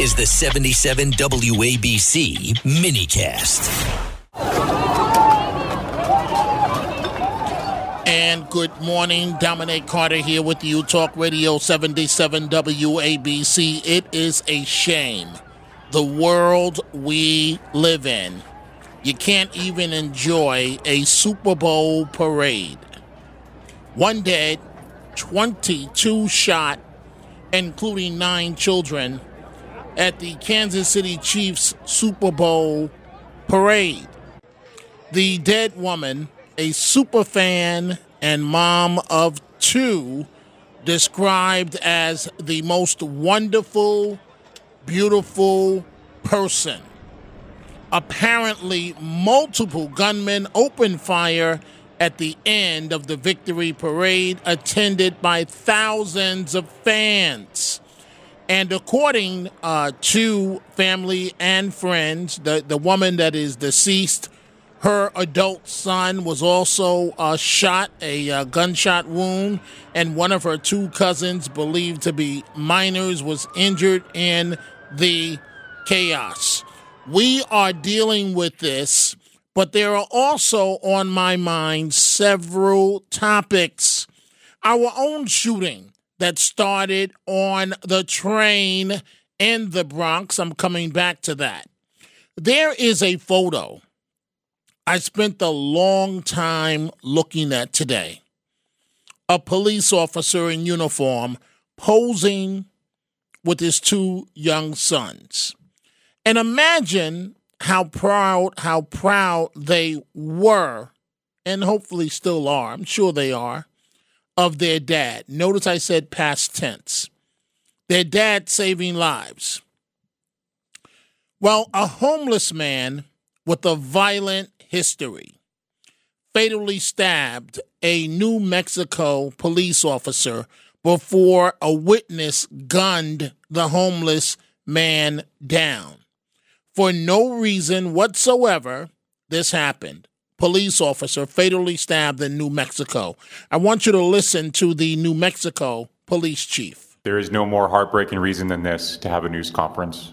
is the 77 WABC minicast. And good morning. Dominic Carter here with you, Talk Radio 77 WABC. It is a shame. The world we live in. You can't even enjoy a Super Bowl parade. One dead, 22 shot, including nine children, at the Kansas City Chiefs Super Bowl parade. The dead woman, a super fan and mom of two, described as the most wonderful, beautiful person. Apparently, multiple gunmen opened fire at the end of the victory parade, attended by thousands of fans. And according uh, to family and friends, the, the woman that is deceased, her adult son was also uh, shot, a uh, gunshot wound, and one of her two cousins, believed to be minors, was injured in the chaos. We are dealing with this, but there are also on my mind several topics. Our own shooting that started on the train in the Bronx. I'm coming back to that. There is a photo I spent a long time looking at today. A police officer in uniform posing with his two young sons. And imagine how proud how proud they were and hopefully still are. I'm sure they are of their dad. Notice I said past tense. Their dad saving lives. Well, a homeless man with a violent history fatally stabbed a New Mexico police officer before a witness gunned the homeless man down. For no reason whatsoever, this happened. Police officer fatally stabbed in New Mexico. I want you to listen to the New Mexico police chief. There is no more heartbreaking reason than this to have a news conference.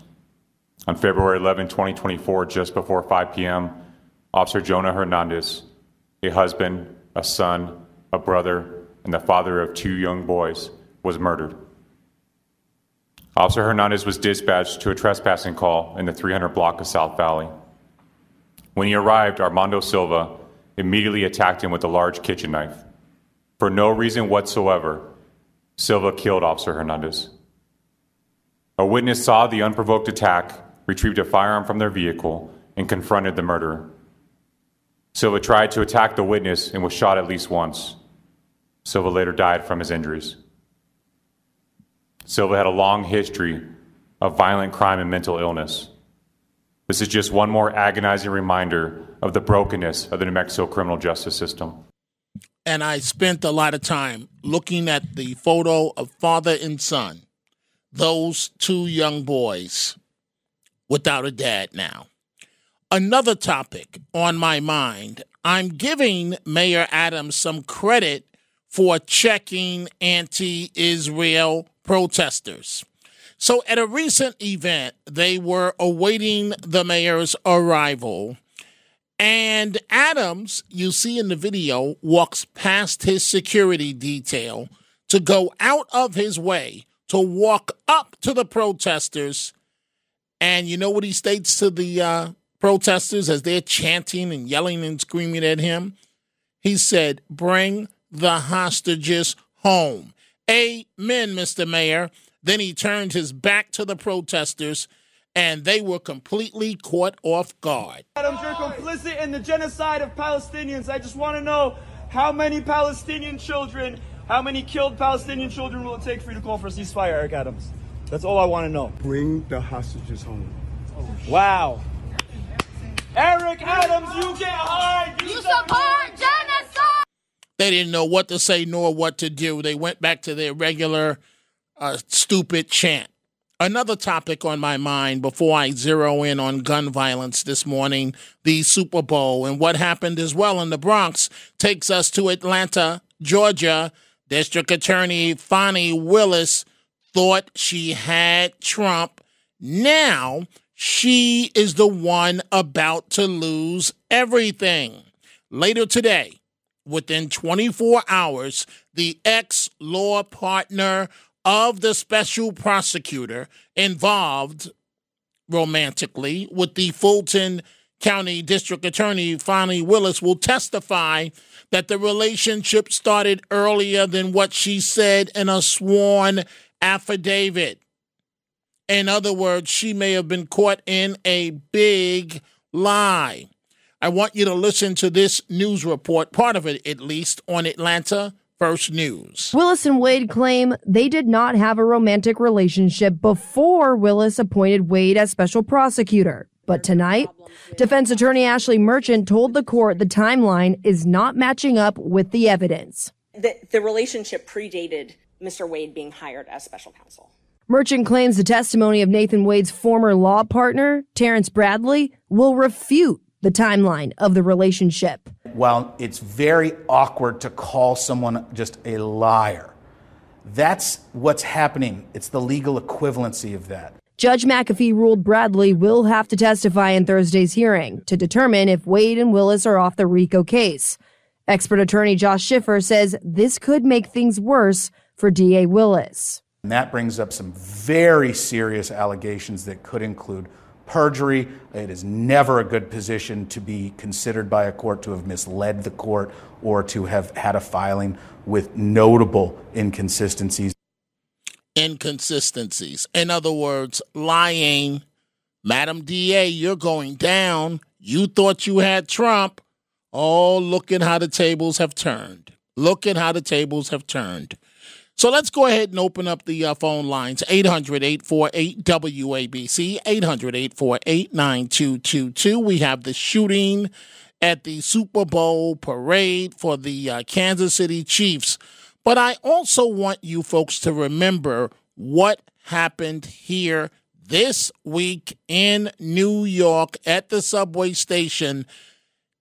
On February 11, 2024, just before 5 p.m., Officer Jonah Hernandez, a husband, a son, a brother, and the father of two young boys, was murdered. Officer Hernandez was dispatched to a trespassing call in the 300 block of South Valley. When he arrived, Armando Silva immediately attacked him with a large kitchen knife. For no reason whatsoever, Silva killed Officer Hernandez. A witness saw the unprovoked attack, retrieved a firearm from their vehicle, and confronted the murderer. Silva tried to attack the witness and was shot at least once. Silva later died from his injuries. Silva had a long history of violent crime and mental illness. This is just one more agonizing reminder of the brokenness of the New Mexico criminal justice system. And I spent a lot of time looking at the photo of father and son, those two young boys without a dad now. Another topic on my mind I'm giving Mayor Adams some credit for checking anti Israel protesters. So, at a recent event, they were awaiting the mayor's arrival. And Adams, you see in the video, walks past his security detail to go out of his way to walk up to the protesters. And you know what he states to the uh, protesters as they're chanting and yelling and screaming at him? He said, Bring the hostages home. Amen, Mr. Mayor. Then he turned his back to the protesters and they were completely caught off guard. Adams, you're complicit in the genocide of Palestinians. I just want to know how many Palestinian children, how many killed Palestinian children will it take for you to call for a ceasefire, Eric Adams? That's all I want to know. Bring the hostages home. Wow. Eric Adams, you get hard. You support genocide. They didn't know what to say nor what to do. They went back to their regular uh, stupid chant. Another topic on my mind before I zero in on gun violence this morning the Super Bowl and what happened as well in the Bronx takes us to Atlanta, Georgia. District Attorney Fani Willis thought she had Trump Now she is the one about to lose everything. Later today, within 24 hours, the ex law partner of the special prosecutor involved romantically with the Fulton County District Attorney Fani Willis will testify that the relationship started earlier than what she said in a sworn affidavit. In other words, she may have been caught in a big lie. I want you to listen to this news report, part of it at least, on Atlanta First News. Willis and Wade claim they did not have a romantic relationship before Willis appointed Wade as special prosecutor. But tonight, defense attorney Ashley Merchant told the court the timeline is not matching up with the evidence. The, the relationship predated Mr. Wade being hired as special counsel. Merchant claims the testimony of Nathan Wade's former law partner, Terrence Bradley, will refute the timeline of the relationship. While it's very awkward to call someone just a liar, that's what's happening. It's the legal equivalency of that. Judge McAfee ruled Bradley will have to testify in Thursday's hearing to determine if Wade and Willis are off the RICO case. Expert attorney Josh Schiffer says this could make things worse for DA Willis. And that brings up some very serious allegations that could include perjury. It is never a good position to be considered by a court to have misled the court or to have had a filing with notable inconsistencies. Inconsistencies. In other words, lying. Madam DA, you're going down. You thought you had Trump. Oh, look at how the tables have turned. Look at how the tables have turned. So let's go ahead and open up the uh, phone lines 800 848 WABC, 800 848 9222. We have the shooting at the Super Bowl parade for the uh, Kansas City Chiefs. But I also want you folks to remember what happened here this week in New York at the subway station.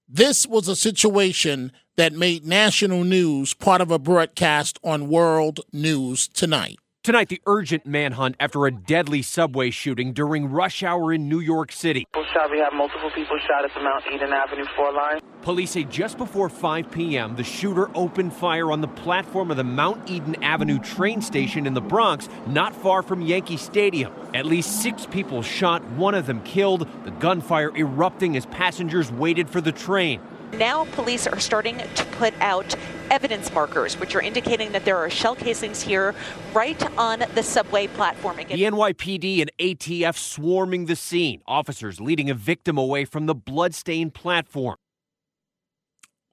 This was a situation that made national news part of a broadcast on World News Tonight. Tonight, the urgent manhunt after a deadly subway shooting during rush hour in New York City. Shot, we have multiple people shot at the Mount Eden Avenue 4 line. Police say just before 5 p.m., the shooter opened fire on the platform of the Mount Eden Avenue train station in the Bronx, not far from Yankee Stadium. At least six people shot, one of them killed, the gunfire erupting as passengers waited for the train. Now, police are starting to put out evidence markers, which are indicating that there are shell casings here right on the subway platform. Again, the NYPD and ATF swarming the scene, officers leading a victim away from the bloodstained platform.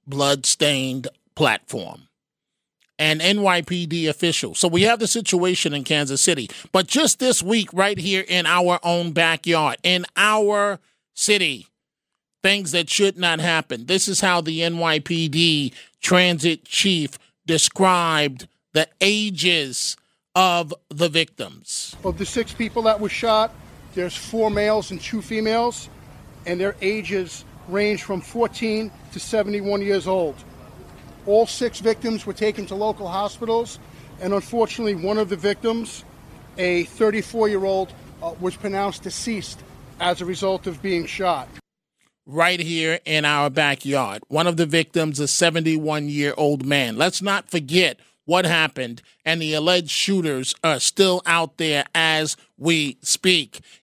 Bloodstained platform. And NYPD officials. So we have the situation in Kansas City. But just this week, right here in our own backyard, in our city, things that should not happen. This is how the NYPD transit chief described the ages of the victims. Of the six people that were shot, there's four males and two females, and their ages range from 14 to 71 years old. All six victims were taken to local hospitals, and unfortunately, one of the victims, a 34 year old, uh, was pronounced deceased as a result of being shot right here in our backyard. One of the victims, a 71 year old man. Let's not forget what happened, and the alleged shooters are still out there as we speak.